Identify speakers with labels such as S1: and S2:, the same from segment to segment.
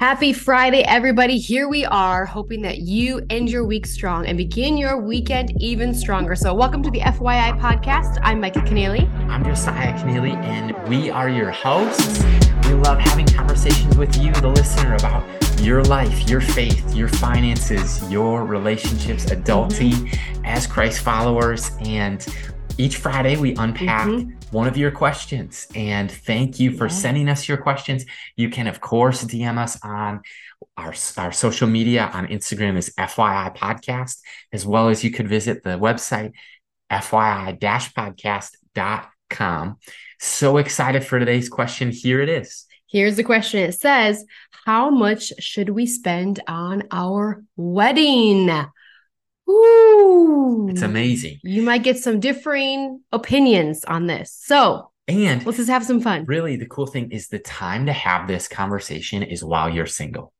S1: Happy Friday, everybody. Here we are, hoping that you end your week strong and begin your weekend even stronger. So, welcome to the FYI podcast. I'm Micah Keneally.
S2: I'm Josiah Keneally, and we are your hosts. We love having conversations with you, the listener, about your life, your faith, your finances, your relationships, adulting mm-hmm. as Christ followers. And each Friday, we unpack mm-hmm. One of your questions. And thank you for yeah. sending us your questions. You can, of course, DM us on our, our social media on Instagram is FYI Podcast, as well as you could visit the website FYI podcast.com. So excited for today's question. Here it is.
S1: Here's the question it says, How much should we spend on our wedding?
S2: Ooh, it's amazing.
S1: You might get some differing opinions on this. So,
S2: and
S1: let's just have some fun.
S2: Really, the cool thing is the time to have this conversation is while you're single.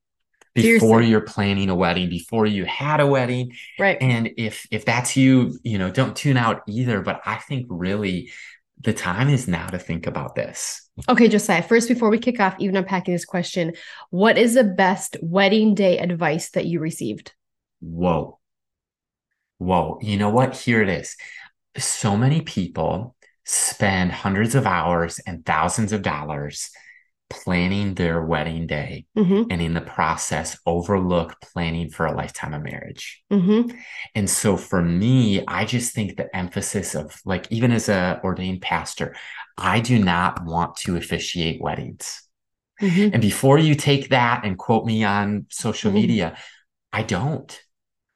S2: Before Seriously. you're planning a wedding, before you had a wedding.
S1: Right.
S2: And if if that's you, you know, don't tune out either. But I think really the time is now to think about this.
S1: Okay, Josiah, first, before we kick off, even unpacking this question, what is the best wedding day advice that you received?
S2: Whoa whoa, you know what? Here it is. So many people spend hundreds of hours and thousands of dollars planning their wedding day mm-hmm. and in the process overlook planning for a lifetime of marriage mm-hmm. and so for me i just think the emphasis of like even as a ordained pastor i do not want to officiate weddings mm-hmm. and before you take that and quote me on social mm-hmm. media i don't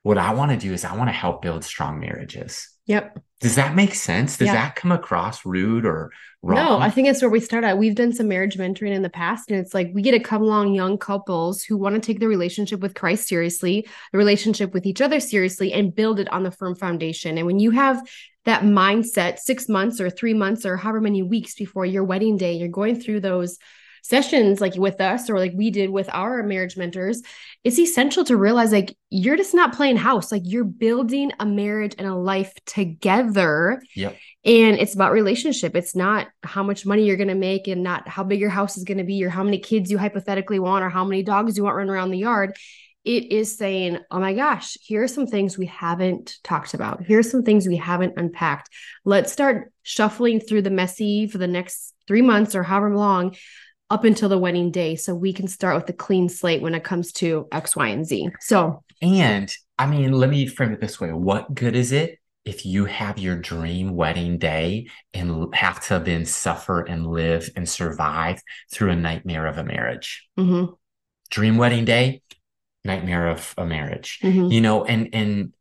S2: what I want to do is I want to help build strong marriages.
S1: Yep.
S2: Does that make sense? Does that come across rude or wrong?
S1: No, I think it's where we start at. We've done some marriage mentoring in the past, and it's like we get to come along young couples who want to take the relationship with Christ seriously, the relationship with each other seriously, and build it on the firm foundation. And when you have that mindset six months or three months or however many weeks before your wedding day, you're going through those sessions like with us or like we did with our marriage mentors, it's essential to realize like you're just not playing house. Like you're building a marriage and a life together.
S2: Yep.
S1: And it's about relationship. It's not how much money you're going to make and not how big your house is going to be or how many kids you hypothetically want or how many dogs you want running around the yard it is saying, oh my gosh, here are some things we haven't talked about. Here are some things we haven't unpacked. Let's start shuffling through the messy for the next three months or however long up until the wedding day so we can start with a clean slate when it comes to X, Y, and Z. So,
S2: and I mean, let me frame it this way what good is it if you have your dream wedding day and have to then suffer and live and survive through a nightmare of a marriage? Mm-hmm. Dream wedding day, nightmare of a marriage, mm-hmm. you know, and, and,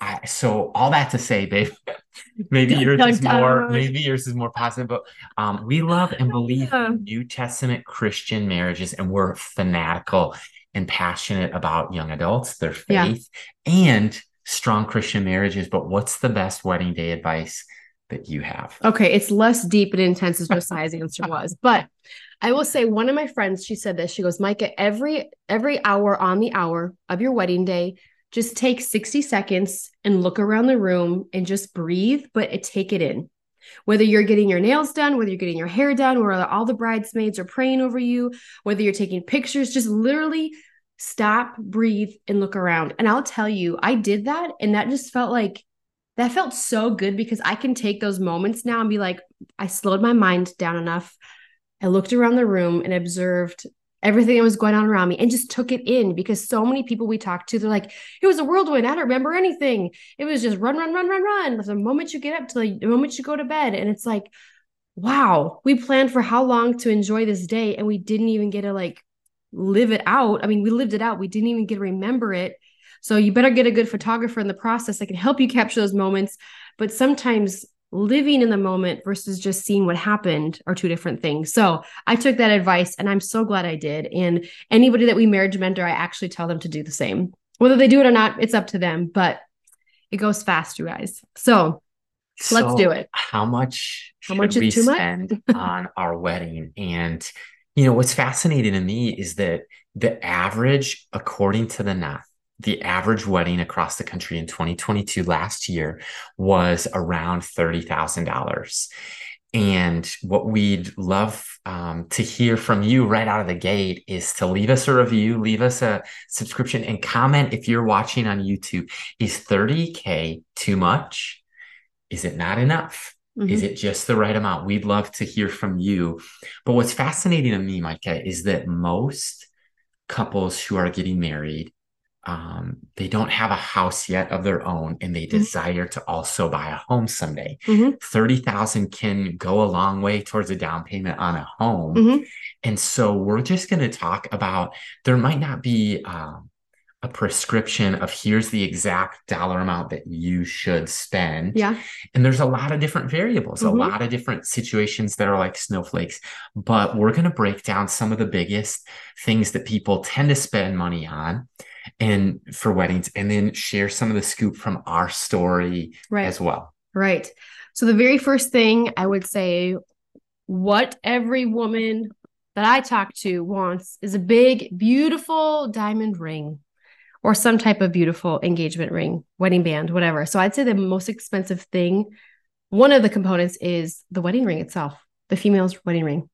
S2: I, so all that to say, babe, maybe yours is more, maybe yours is more positive, but um, we love and believe in New Testament Christian marriages, and we're fanatical and passionate about young adults, their faith, yeah. and strong Christian marriages. But what's the best wedding day advice that you have?
S1: Okay, it's less deep and intense as Josiah's answer was, but I will say one of my friends, she said this. She goes, Micah, every every hour on the hour of your wedding day, just take 60 seconds and look around the room and just breathe, but take it in. Whether you're getting your nails done, whether you're getting your hair done, whether all the bridesmaids are praying over you, whether you're taking pictures, just literally stop, breathe, and look around. And I'll tell you, I did that. And that just felt like, that felt so good because I can take those moments now and be like, I slowed my mind down enough. I looked around the room and observed everything that was going on around me and just took it in because so many people we talked to, they're like, it was a whirlwind. I don't remember anything. It was just run, run, run, run, run. The moment you get up to the, moment you go to bed. And it's like, wow, we planned for how long to enjoy this day and we didn't even get to like live it out. I mean, we lived it out. We didn't even get to remember it. So you better get a good photographer in the process that can help you capture those moments. But sometimes living in the moment versus just seeing what happened are two different things. So I took that advice and I'm so glad I did. And anybody that we marriage mentor, I actually tell them to do the same. Whether they do it or not, it's up to them, but it goes fast, you guys. So, so let's do it.
S2: How much how much we spend on our wedding? And you know, what's fascinating to me is that the average, according to the NAF, the average wedding across the country in 2022 last year was around $30,000. And what we'd love um, to hear from you right out of the gate is to leave us a review, leave us a subscription, and comment if you're watching on YouTube. Is 30K too much? Is it not enough? Mm-hmm. Is it just the right amount? We'd love to hear from you. But what's fascinating to me, Micah, is that most couples who are getting married um, they don't have a house yet of their own and they mm-hmm. desire to also buy a home someday. Mm-hmm. 30,000 can go a long way towards a down payment on a home. Mm-hmm. And so we're just going to talk about there might not be um, a prescription of here's the exact dollar amount that you should spend.
S1: Yeah.
S2: And there's a lot of different variables, mm-hmm. a lot of different situations that are like snowflakes. But we're going to break down some of the biggest things that people tend to spend money on and for weddings and then share some of the scoop from our story
S1: right.
S2: as well.
S1: Right. So the very first thing I would say what every woman that I talk to wants is a big beautiful diamond ring or some type of beautiful engagement ring, wedding band, whatever. So I'd say the most expensive thing one of the components is the wedding ring itself, the female's wedding ring.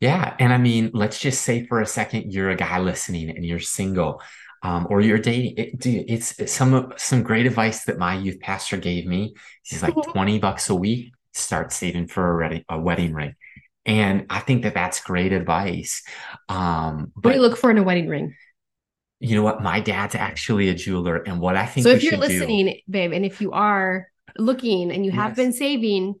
S2: Yeah. And I mean, let's just say for a second you're a guy listening and you're single um, or you're dating. It, dude, it's, some some great advice that my youth pastor gave me. He's like mm-hmm. twenty bucks a week. Start saving for a, ready, a wedding ring, and I think that that's great advice. Um,
S1: but, what do you look for in a wedding ring?
S2: You know what? My dad's actually a jeweler, and what I think.
S1: So if you're listening, do, babe, and if you are looking and you have yes. been saving,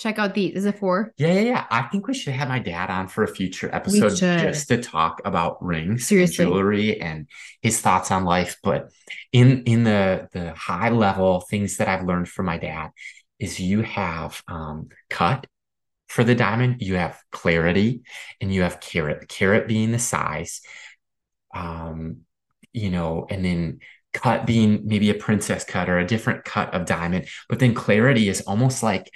S1: check out these. Is it four?
S2: Yeah, yeah, yeah. I think we should have my dad on for a future episode just to talk about rings,
S1: seriously,
S2: and jewelry, and his thoughts on life. But in in the the high level things that I've learned from my dad is you have um, cut for the diamond, you have clarity, and you have carat. Carat being the size, um, you know, and then cut being maybe a princess cut or a different cut of diamond. But then clarity is almost like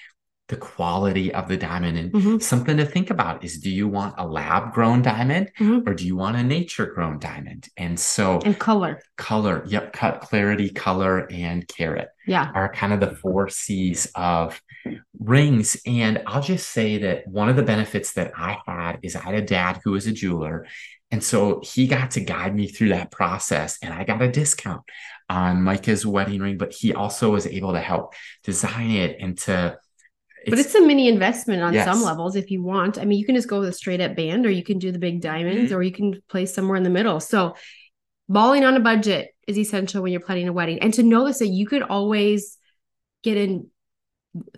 S2: the quality of the diamond. And mm-hmm. something to think about is do you want a lab grown diamond mm-hmm. or do you want a nature grown diamond? And so
S1: and color.
S2: Color yep cut clarity color and carat
S1: yeah.
S2: are kind of the four c's of rings. And i'll just say that one of the benefits that i had is i had a dad who was a jeweler. And so he got to guide me through that process and i got a discount on micah's wedding ring but he also was able to help design it and to
S1: but it's a mini investment on yes. some levels if you want. I mean, you can just go with a straight up band or you can do the big diamonds mm-hmm. or you can play somewhere in the middle. So balling on a budget is essential when you're planning a wedding. And to know this that you could always get in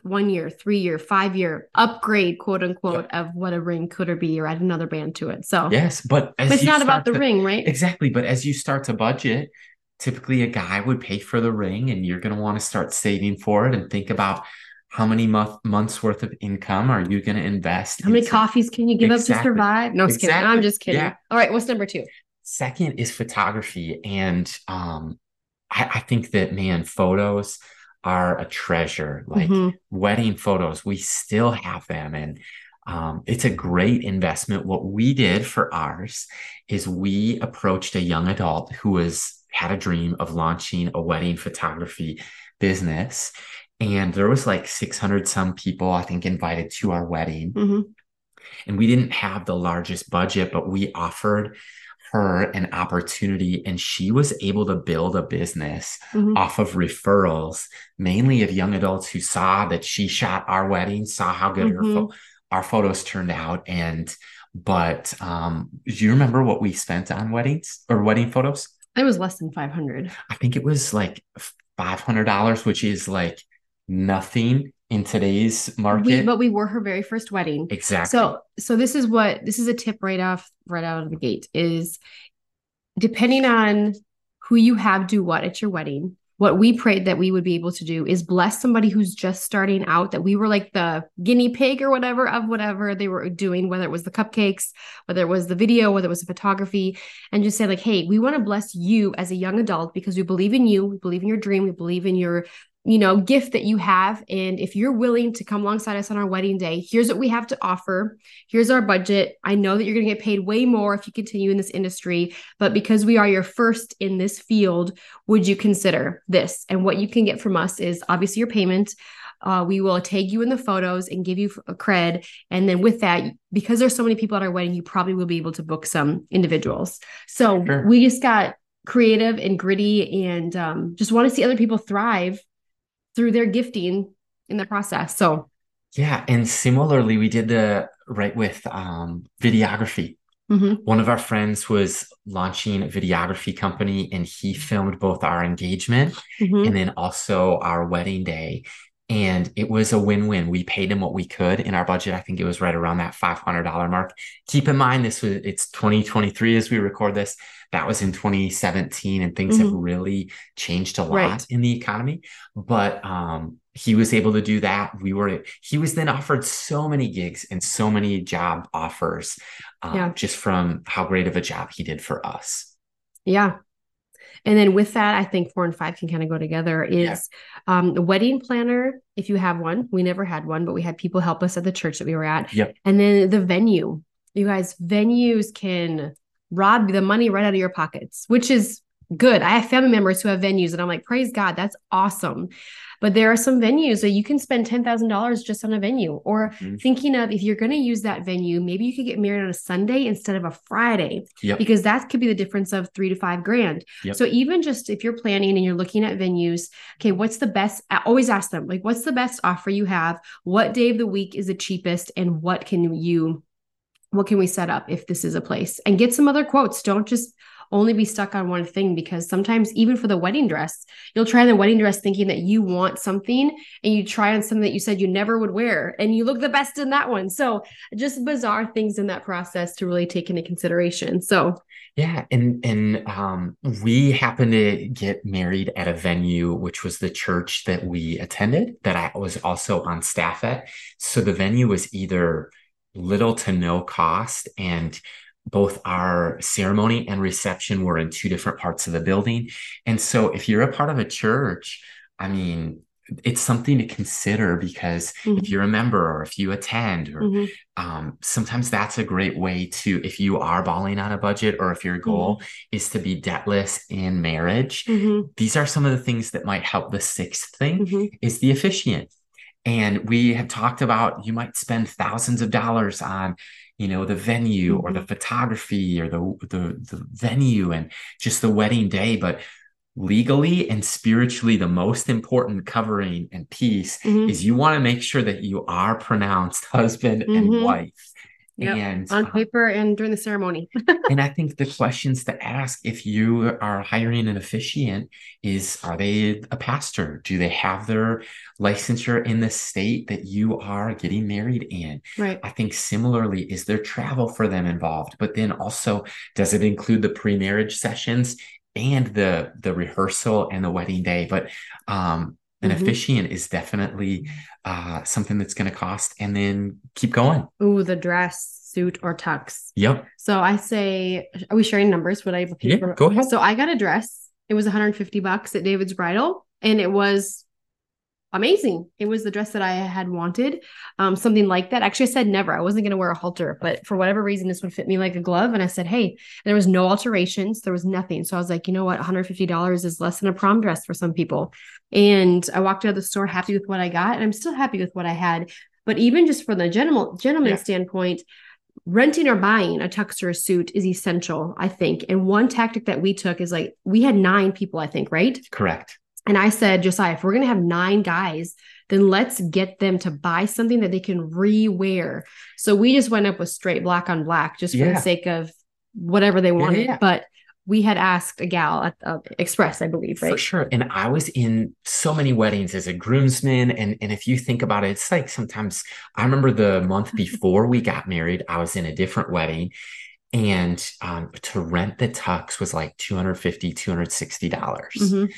S1: one year, three year, five year upgrade, quote unquote, of what a ring could or be, or add another band to it. So
S2: yes, but,
S1: but it's not about the to, ring, right?
S2: Exactly. But as you start to budget, typically a guy would pay for the ring and you're going to want to start saving for it and think about how many month, months worth of income are you going to invest?
S1: How many coffees can you give exactly. up to survive? No, exactly. kidding. I'm just kidding. Yeah. All right. What's number two?
S2: Second is photography. And um, I, I think that, man, photos are a treasure. Like mm-hmm. wedding photos, we still have them. And um, it's a great investment. What we did for ours is we approached a young adult who was had a dream of launching a wedding photography business and there was like 600 some people i think invited to our wedding mm-hmm. and we didn't have the largest budget but we offered her an opportunity and she was able to build a business mm-hmm. off of referrals mainly of young adults who saw that she shot our wedding saw how good mm-hmm. her fo- our photos turned out and but um do you remember what we spent on weddings or wedding photos
S1: it was less than 500
S2: i think it was like $500 which is like nothing in today's market.
S1: We, but we were her very first wedding.
S2: Exactly.
S1: So so this is what this is a tip right off right out of the gate is depending on who you have do what at your wedding. What we prayed that we would be able to do is bless somebody who's just starting out, that we were like the guinea pig or whatever of whatever they were doing, whether it was the cupcakes, whether it was the video, whether it was the photography, and just say, like, hey, we want to bless you as a young adult because we believe in you, we believe in your dream, we believe in your you know gift that you have and if you're willing to come alongside us on our wedding day here's what we have to offer here's our budget i know that you're going to get paid way more if you continue in this industry but because we are your first in this field would you consider this and what you can get from us is obviously your payment Uh, we will tag you in the photos and give you a cred. And then with that, because there's so many people at our wedding, you probably will be able to book some individuals. So sure. we just got creative and gritty and um, just want to see other people thrive through their gifting in the process. So
S2: yeah, and similarly, we did the right with um, videography. Mm-hmm. One of our friends was launching a videography company, and he filmed both our engagement mm-hmm. and then also our wedding day. And it was a win win. We paid him what we could in our budget. I think it was right around that $500 mark. Keep in mind, this was it's 2023 as we record this. That was in 2017, and things mm-hmm. have really changed a lot right. in the economy. But um, he was able to do that. We were, he was then offered so many gigs and so many job offers um, yeah. just from how great of a job he did for us.
S1: Yeah. And then with that, I think four and five can kind of go together is yeah. um, a wedding planner, if you have one. We never had one, but we had people help us at the church that we were at.
S2: Yep.
S1: And then the venue. You guys, venues can rob the money right out of your pockets, which is good. I have family members who have venues, and I'm like, praise God, that's awesome. But there are some venues that you can spend $10,000 just on a venue or mm-hmm. thinking of if you're going to use that venue, maybe you could get married on a Sunday instead of a Friday yep. because that could be the difference of three to five grand. Yep. So even just if you're planning and you're looking at venues, okay, what's the best? I always ask them, like, what's the best offer you have? What day of the week is the cheapest? And what can you what can we set up if this is a place and get some other quotes don't just only be stuck on one thing because sometimes even for the wedding dress you'll try the wedding dress thinking that you want something and you try on something that you said you never would wear and you look the best in that one. So just bizarre things in that process to really take into consideration. So
S2: yeah and and um, we happened to get married at a venue which was the church that we attended that i was also on staff at. So the venue was either little to no cost and both our ceremony and reception were in two different parts of the building. And so if you're a part of a church, I mean, it's something to consider because mm-hmm. if you're a member or if you attend or mm-hmm. um, sometimes that's a great way to if you are balling on a budget or if your goal mm-hmm. is to be debtless in marriage mm-hmm. these are some of the things that might help the sixth thing mm-hmm. is the officiant and we have talked about you might spend thousands of dollars on you know the venue or the mm-hmm. photography or the, the the venue and just the wedding day but legally and spiritually the most important covering and piece mm-hmm. is you want to make sure that you are pronounced husband mm-hmm. and wife
S1: Yep. And on paper and during the ceremony.
S2: and I think the questions to ask if you are hiring an officiant is are they a pastor? Do they have their licensure in the state that you are getting married in?
S1: Right.
S2: I think similarly, is there travel for them involved? But then also, does it include the pre-marriage sessions and the the rehearsal and the wedding day? But um an mm-hmm. officiant is definitely uh, something that's going to cost and then keep going.
S1: Ooh, the dress, suit, or tux.
S2: Yep.
S1: So I say, are we sharing numbers? Would I have a
S2: paper? Yeah, go ahead.
S1: So I got a dress. It was 150 bucks at David's Bridal, and it was amazing. It was the dress that I had wanted, um, something like that. Actually, I said never. I wasn't going to wear a halter, but for whatever reason, this would fit me like a glove. And I said, hey, there was no alterations. There was nothing. So I was like, you know what? $150 is less than a prom dress for some people. And I walked out of the store happy with what I got, and I'm still happy with what I had. But even just from the gentleman gentleman yeah. standpoint, renting or buying a tux or a suit is essential, I think. And one tactic that we took is like we had nine people, I think, right?
S2: Correct.
S1: And I said, Josiah, if we're going to have nine guys, then let's get them to buy something that they can re-wear. So we just went up with straight black on black just for yeah. the sake of whatever they wanted. Yeah. But we had asked a gal at uh, Express, I believe, right?
S2: For sure. And I was in so many weddings as a groomsman. And, and if you think about it, it's like sometimes I remember the month before we got married, I was in a different wedding and um, to rent the tux was like 250 260 dollars mm-hmm.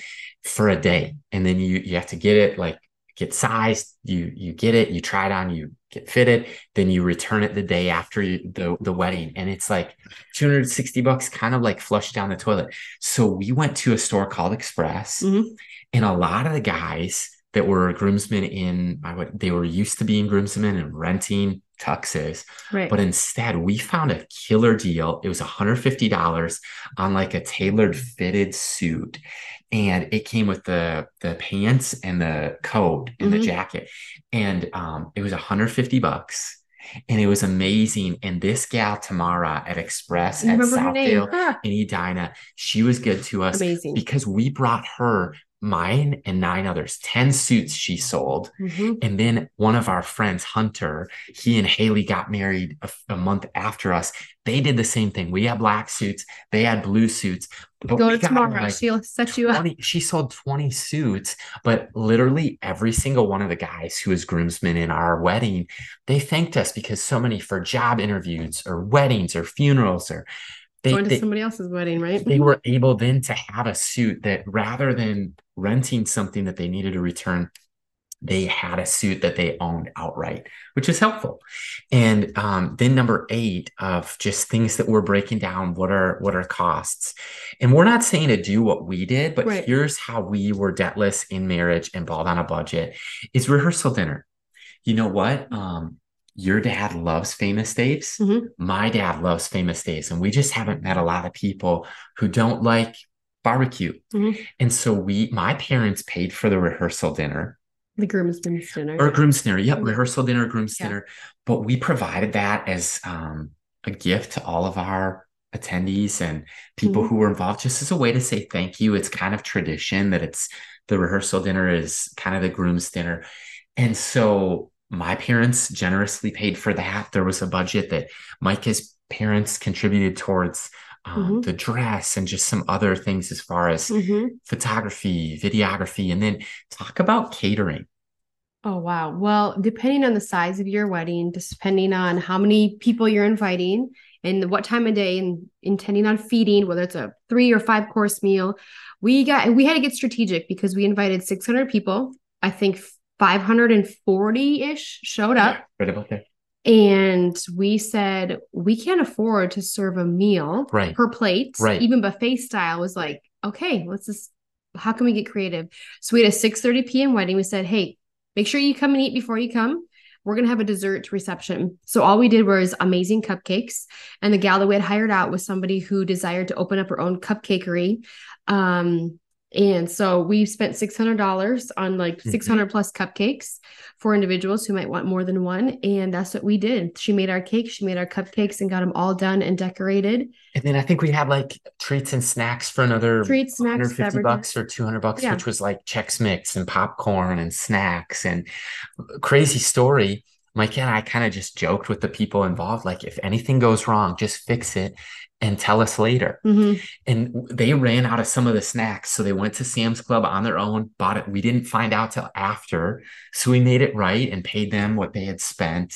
S2: For a day and then you you have to get it like get sized you you get it you try it on you get fitted then you return it the day after you, the the wedding and it's like 260 bucks kind of like flushed down the toilet so we went to a store called express mm-hmm. and a lot of the guys that were groomsmen in I would they were used to being groomsmen and renting tuxes.
S1: Right.
S2: But instead, we found a killer deal. It was $150 on like a tailored fitted suit. And it came with the the pants and the coat and
S1: Mhm.
S2: the jacket. And um, it was 150 bucks. And it was amazing. And this gal, Tamara at Express at? Southdale
S1: Ah,
S2: in Edina, she was good to us
S1: amazing.
S2: because we brought her mine and nine others, 10 suits she sold.
S1: Mhm.
S2: And then one of our friends, Hunter, he and Haley got married a, a month after us. They did the same thing. We had black suits, they had blue suits.
S1: Go to Tamara.
S2: like
S1: She'll set you up.
S2: she sold 20 suits, but literally every single one of the guys who was groomsmen in our wedding, they thanked us because so many for job interviews or weddings or funerals or they,
S1: Going to
S2: they,
S1: somebody else's wedding, right?
S2: they were able then to have a suit that rather than renting something that they needed to return they had a suit that they owned outright which is helpful. And um, then number eight of just things that we're breaking down what are what are costs? And we're not saying to do what we did but
S1: Right.
S2: here's how we were debtless in marriage and balled on a budget is rehearsal dinner. You know what? Um, your dad loves Famous Dave's
S1: Mhm.
S2: my dad loves Famous Dave's and we just haven't met a lot of people who don't like barbecue
S1: Mhm.
S2: and so we my parents paid for the rehearsal dinner
S1: The groomsmen's dinner.
S2: or groom's dinner yep
S1: Mhm.
S2: rehearsal dinner groom's
S1: Yeah.
S2: dinner but we provided that as um, a gift to all of our attendees and people
S1: Mhm.
S2: who were involved just as a way to say thank you it's kind of tradition that it's the rehearsal dinner is kind of the groom's dinner and so my parents generously paid for that there was a budget that micah's parents contributed towards um,
S1: Mhm.
S2: the dress and just some other things as far as
S1: Mhm.
S2: photography videography and then talk about catering
S1: Oh, wow. Well, depending on the size of your wedding, depending on how many people you're inviting and what time of day and intending on feeding, whether it's a three or five course meal, we got we had to get strategic because we invited 600 people. I think 540-ish showed up.
S2: Yeah, right about there
S1: And we said, we can't afford to serve a meal
S2: Right.
S1: per plate.
S2: Right.
S1: Even buffet style was like, okay, let's just, how can we get creative? So we had a 6.30 p.m. wedding. We said, hey, make sure you come and eat before you come. We're going to have a dessert reception. So all we did was amazing cupcakes. And the gal that we had hired out was somebody who desired to open up her own cupcakery. Um, and so we spent $600 on like
S2: Mhm.
S1: 600 plus cupcakes for individuals who might want more than one. And that's what we did. She made our cake, she made our cupcakes and got them all done and decorated.
S2: and then i think we had like treats and snacks for another
S1: Treats, snacks,
S2: 150
S1: beverages.
S2: bucks or 200 bucks
S1: Yeah.
S2: which was like Chex Mix and popcorn and snacks and crazy story Micah and I kind of just joked with the people involved like if anything goes wrong just fix it and tell us later
S1: Mhm.
S2: and they ran out of some of the snacks so they went to sam's club on their own bought it we didn't find out till after so we made it right and paid them what they had spent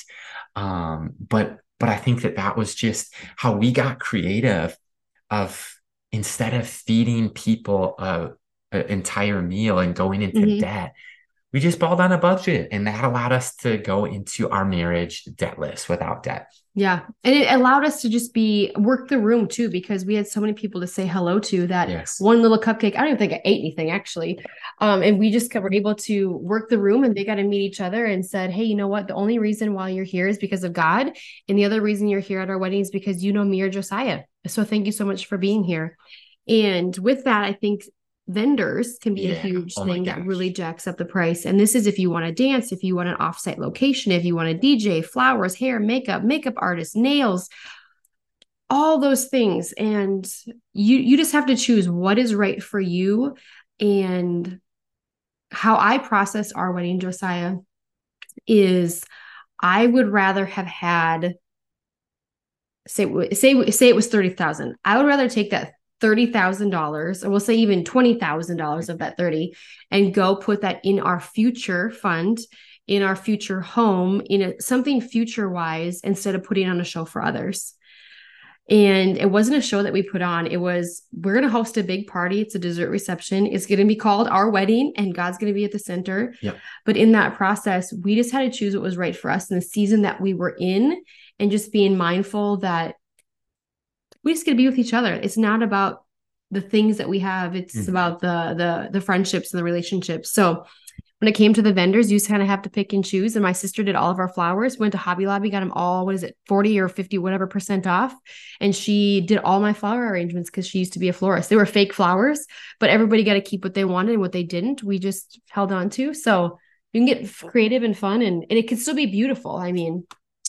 S2: um, but but i think that that was just how we got creative of instead of feeding people a, an entire meal and going into
S1: Mhm.
S2: debt we just balled on a budget and that allowed us to go into our marriage debtless without debt
S1: Yeah. And it allowed us to just be work the room too, because we had so many people to say hello to that
S2: yes
S1: one little cupcake. I don't even think I ate anything actually. Um, and we just were able to work the room and they got to meet each other and said, Hey, you know what? The only reason why you're here is because of God. And the other reason you're here at our wedding is because you know me or Josiah. So thank you so much for being here. And with that, I think vendors can be a huge
S2: Oh
S1: thing that really jacks up the price. And this is if you want to dance, if you want an offsite location, if you want a DJ, flowers, hair, makeup, makeup artist, nails, all those things. And you you just have to choose what is right for you and how I process our wedding, Josiah, is I would rather have had say say say it was thirty thousand. I would rather take that thirty thousand dollars, or we'll say even twenty thousand dollars of that thirty, and go put that in our future fund, in our future home, in a, something future wise, instead of putting on a show for others. And it wasn't a show that we put on. It was, we're going to host a big party. It's a dessert reception. It's going to be called Our Wedding, and God's going to be at the center.
S2: Yep.
S1: But in that process, we just had to choose what was right for us in the season that we were in and just being mindful that we just get to be with each other. It's not about the things that we have, it's
S2: Mhm.
S1: about the the the friendships and the relationships. So when it came to the vendors, you kind of have to pick and choose. And my sister did all of our flowers, went to Hobby Lobby, got them all, what is it, 40 or 50, whatever percent off. And she did all my flower arrangements because she used to be a florist. They were fake flowers, but everybody got to keep what they wanted and what they didn't. We just held on to. So you can get creative and fun and, and it can still be beautiful. I mean,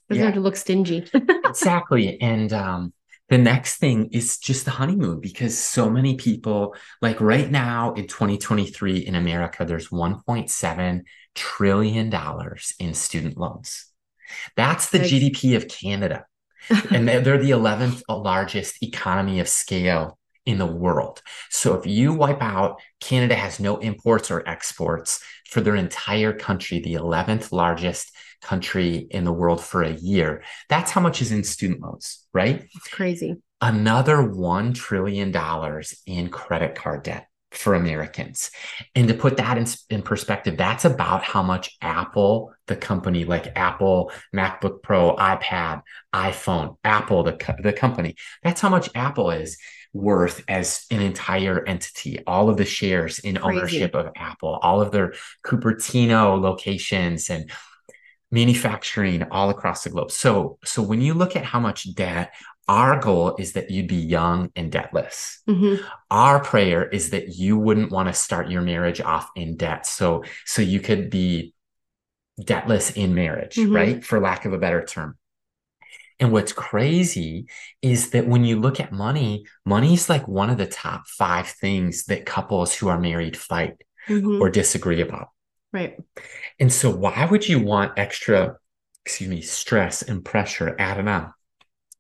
S1: doesn't yeah. have to look stingy.
S2: exactly. And um, the next thing is just the honeymoon because so many people, like right now in 2023 in America, there's 1.7 trillion dollars in student loans. That's the GDP of Canada. and they're the 11th largest economy of scale in the world. So if you wipe out, Canada has no imports or exports for their entire country, the 11th largest country in the world for a year. That's how much is in student loans, right?
S1: It's crazy.
S2: Another $1 trillion in credit card debt for Americans. And to put that in, in perspective, that's about how much Apple, the company like Apple, MacBook Pro, iPad, iPhone, Apple, the, the company, that's how much Apple is worth as an entire entity. All of the shares in Crazy. ownership of Apple, all of their Cupertino locations and manufacturing all across the globe. So, so when you look at how much debt, our goal is that you'd be young and debtless. Mm-hmm. Our prayer is that you wouldn't want to start your marriage off in debt. So, so you could be debtless in marriage, mm-hmm. right? For lack of a better term. And what's crazy is that when you look at money, money is like one of the top five things that couples who are married fight mm-hmm. or disagree about.
S1: Right.
S2: And so, why would you want extra, excuse me, stress and pressure added on?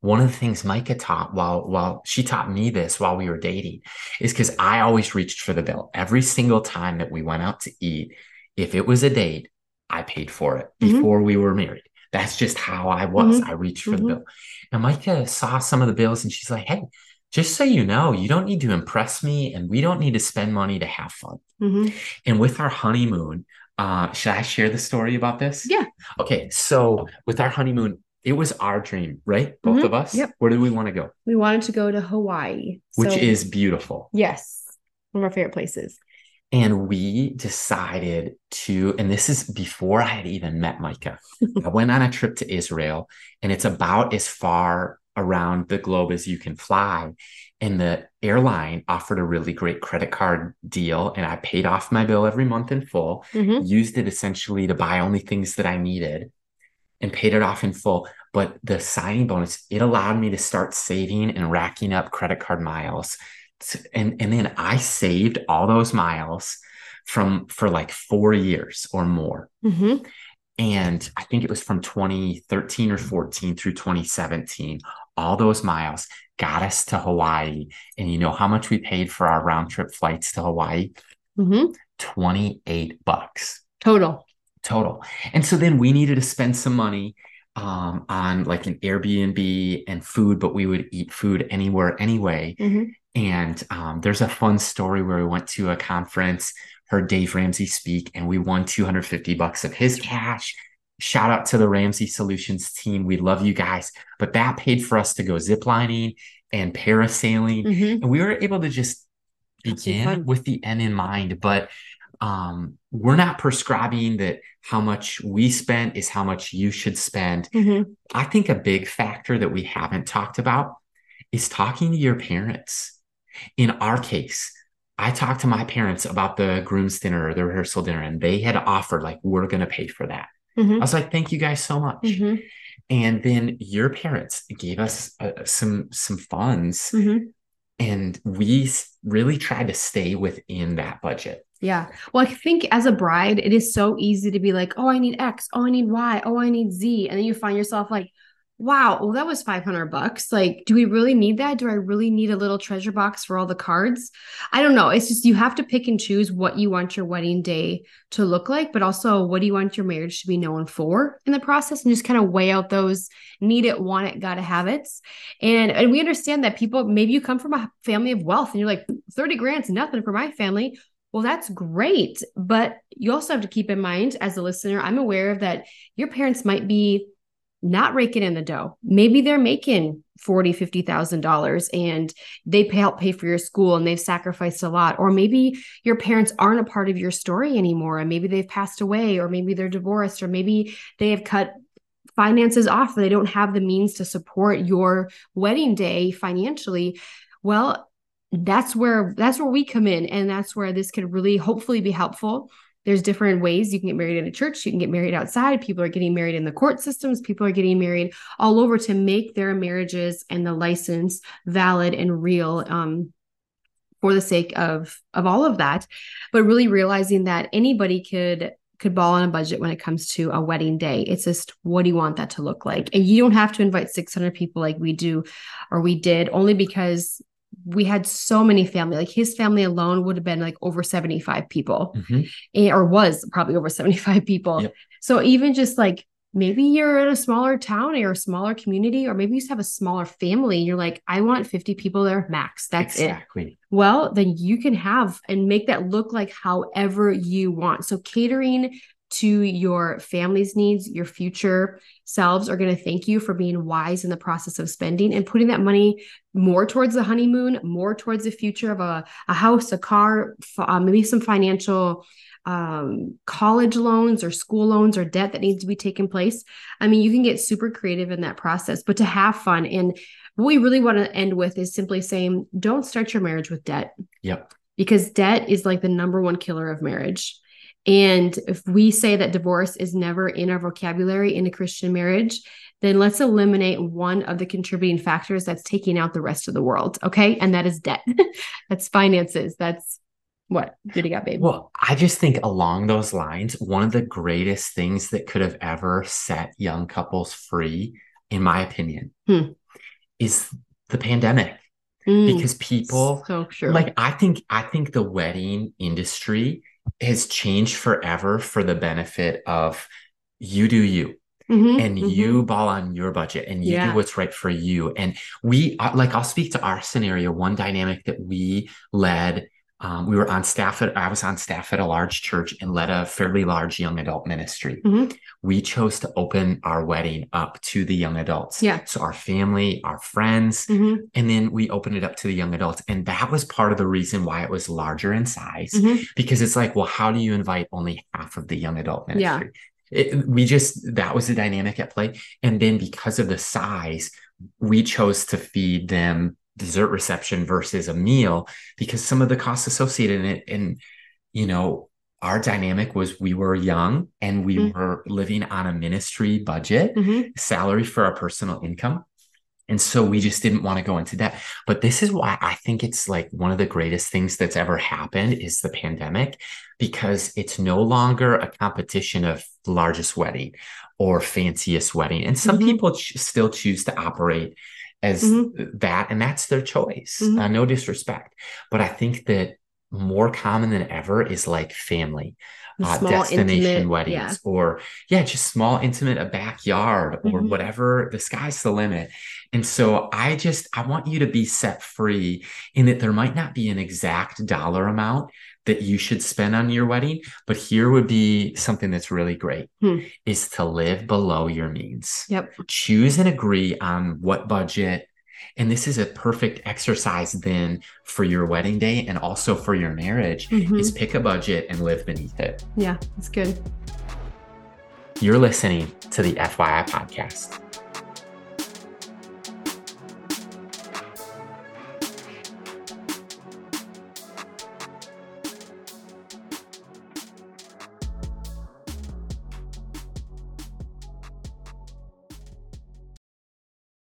S2: One of the things Micah taught while while she taught me this while we were dating is because I always reached for the bill every single time that we went out to eat. If it was a date, I paid for it mm-hmm. before we were married. That's just how I was. Mm-hmm. I reached for mm-hmm. the bill. And Micah saw some of the bills and she's like, hey, just so you know, you don't need to impress me and we don't need to spend money to have fun. Mm-hmm. And with our honeymoon, uh, should I share the story about this?
S1: Yeah.
S2: Okay. So with our honeymoon, it was our dream, right? Both mm-hmm. of us.
S1: Yep.
S2: Where did we want to go?
S1: We wanted to go to Hawaii,
S2: which so, is beautiful.
S1: Yes. One of our favorite places.
S2: And we decided to, and this is before I had even met Micah. I went on a trip to Israel, and it's about as far around the globe as you can fly. And the airline offered a really great credit card deal. And I paid off my bill every month in full, mm-hmm. used it essentially to buy only things that I needed and paid it off in full. But the signing bonus, it allowed me to start saving and racking up credit card miles and and then I saved all those miles from for like four years or more. Mm-hmm. And I think it was from 2013 or 14 through 2017. All those miles got us to Hawaii. And you know how much we paid for our round trip flights to Hawaii? Mm-hmm. 28 bucks.
S1: Total.
S2: Total. And so then we needed to spend some money um, on like an Airbnb and food, but we would eat food anywhere anyway. Mm-hmm. And um, there's a fun story where we went to a conference, heard Dave Ramsey speak, and we won 250 bucks of his cash. Shout out to the Ramsey Solutions team. We love you guys. But that paid for us to go ziplining and parasailing. Mm-hmm. And we were able to just begin with the end in mind. But um, we're not prescribing that how much we spent is how much you should spend. Mm-hmm. I think a big factor that we haven't talked about is talking to your parents. In our case, I talked to my parents about the groom's dinner or the rehearsal dinner, and they had offered, like, we're going to pay for that. Mm-hmm. I was like, thank you guys so much. Mm-hmm. And then your parents gave us uh, some some funds, mm-hmm. and we really tried to stay within that budget.
S1: Yeah. Well, I think as a bride, it is so easy to be like, oh, I need X, oh, I need Y, oh, I need Z. And then you find yourself like, wow, well, that was 500 bucks. Like, do we really need that? Do I really need a little treasure box for all the cards? I don't know. It's just you have to pick and choose what you want your wedding day to look like, but also what do you want your marriage to be known for in the process and just kind of weigh out those need it, want it, gotta have it. And, and we understand that people, maybe you come from a family of wealth and you're like, 30 grand's nothing for my family. Well, that's great. But you also have to keep in mind, as a listener, I'm aware of that your parents might be not raking in the dough. Maybe they're making forty, fifty thousand dollars, and they pay, help pay for your school, and they've sacrificed a lot. Or maybe your parents aren't a part of your story anymore, and maybe they've passed away, or maybe they're divorced, or maybe they have cut finances off. They don't have the means to support your wedding day financially. Well, that's where that's where we come in, and that's where this could really hopefully be helpful there's different ways you can get married in a church you can get married outside people are getting married in the court systems people are getting married all over to make their marriages and the license valid and real um, for the sake of of all of that but really realizing that anybody could could ball on a budget when it comes to a wedding day. It's just what do you want that to look like? And you don't have to invite 600 people like we do or we did only because we had so many family like his family alone would have been like over 75 people mm-hmm. and, or was probably over 75 people yep. so even just like maybe you're in a smaller town or a smaller community or maybe you just have a smaller family and you're like i want 50 people there max that's exactly. it well then you can have and make that look like however you want so catering to your family's needs, your future selves are going to thank you for being wise in the process of spending and putting that money more towards the honeymoon, more towards the future of a, a house, a car, uh, maybe some financial um, college loans or school loans or debt that needs to be taken place. I mean, you can get super creative in that process, but to have fun. And what we really want to end with is simply saying, don't start your marriage with debt.
S2: Yep.
S1: Because debt is like the number one killer of marriage. And if we say that divorce is never in our vocabulary in a Christian marriage, then let's eliminate one of the contributing factors that's taking out the rest of the world. Okay. And that is debt. that's finances. That's what did you got, babe?
S2: Well, I just think along those lines, one of the greatest things that could have ever set young couples free, in my opinion, hmm. is the pandemic. Mm, because people so sure. like I think I think the wedding industry has changed forever for the benefit of you do you. Mm-hmm, and mm-hmm. you ball on your budget and you yeah. do what's right for you. And we, uh, like, I'll speak to our scenario. One dynamic that we led um, we were on staff at i was on staff at a large church and led a fairly large young adult ministry mm-hmm. we chose to open our wedding up to the young adults
S1: yeah
S2: so our family our friends mm-hmm. and then we opened it up to the young adults and that was part of the reason why it was larger in size mm-hmm. because it's like well how do you invite only half of the young adult ministry yeah. It, we just that was the dynamic at play and then because of the size we chose to feed them dessert reception versus a meal because some of the costs associated in it and you know our dynamic was we were young and we mm-hmm. were living on a ministry budget mm-hmm. salary for our personal income and so we just didn't want to go into that but this is why i think it's like one of the greatest things that's ever happened is the pandemic because it's no longer a competition of largest wedding or fanciest wedding and some mm-hmm. people ch- still choose to operate as mm-hmm. that, and that's their choice. Mm-hmm. Uh, no disrespect, but I think that more common than ever is like family. Uh, destination intimate, weddings yeah. or yeah just small intimate a backyard or mm-hmm. whatever the sky's the limit and so i just i want you to be set free in that there might not be an exact dollar amount that you should spend on your wedding. But here would be something that's really great hmm. is to live below your means.
S1: Yep.
S2: Choose and agree on what budget. And this is a perfect exercise then for your wedding day and also for your marriage mm-hmm. is pick a budget and live beneath it.
S1: Yeah, that's good.
S2: You're listening to the FYI podcast.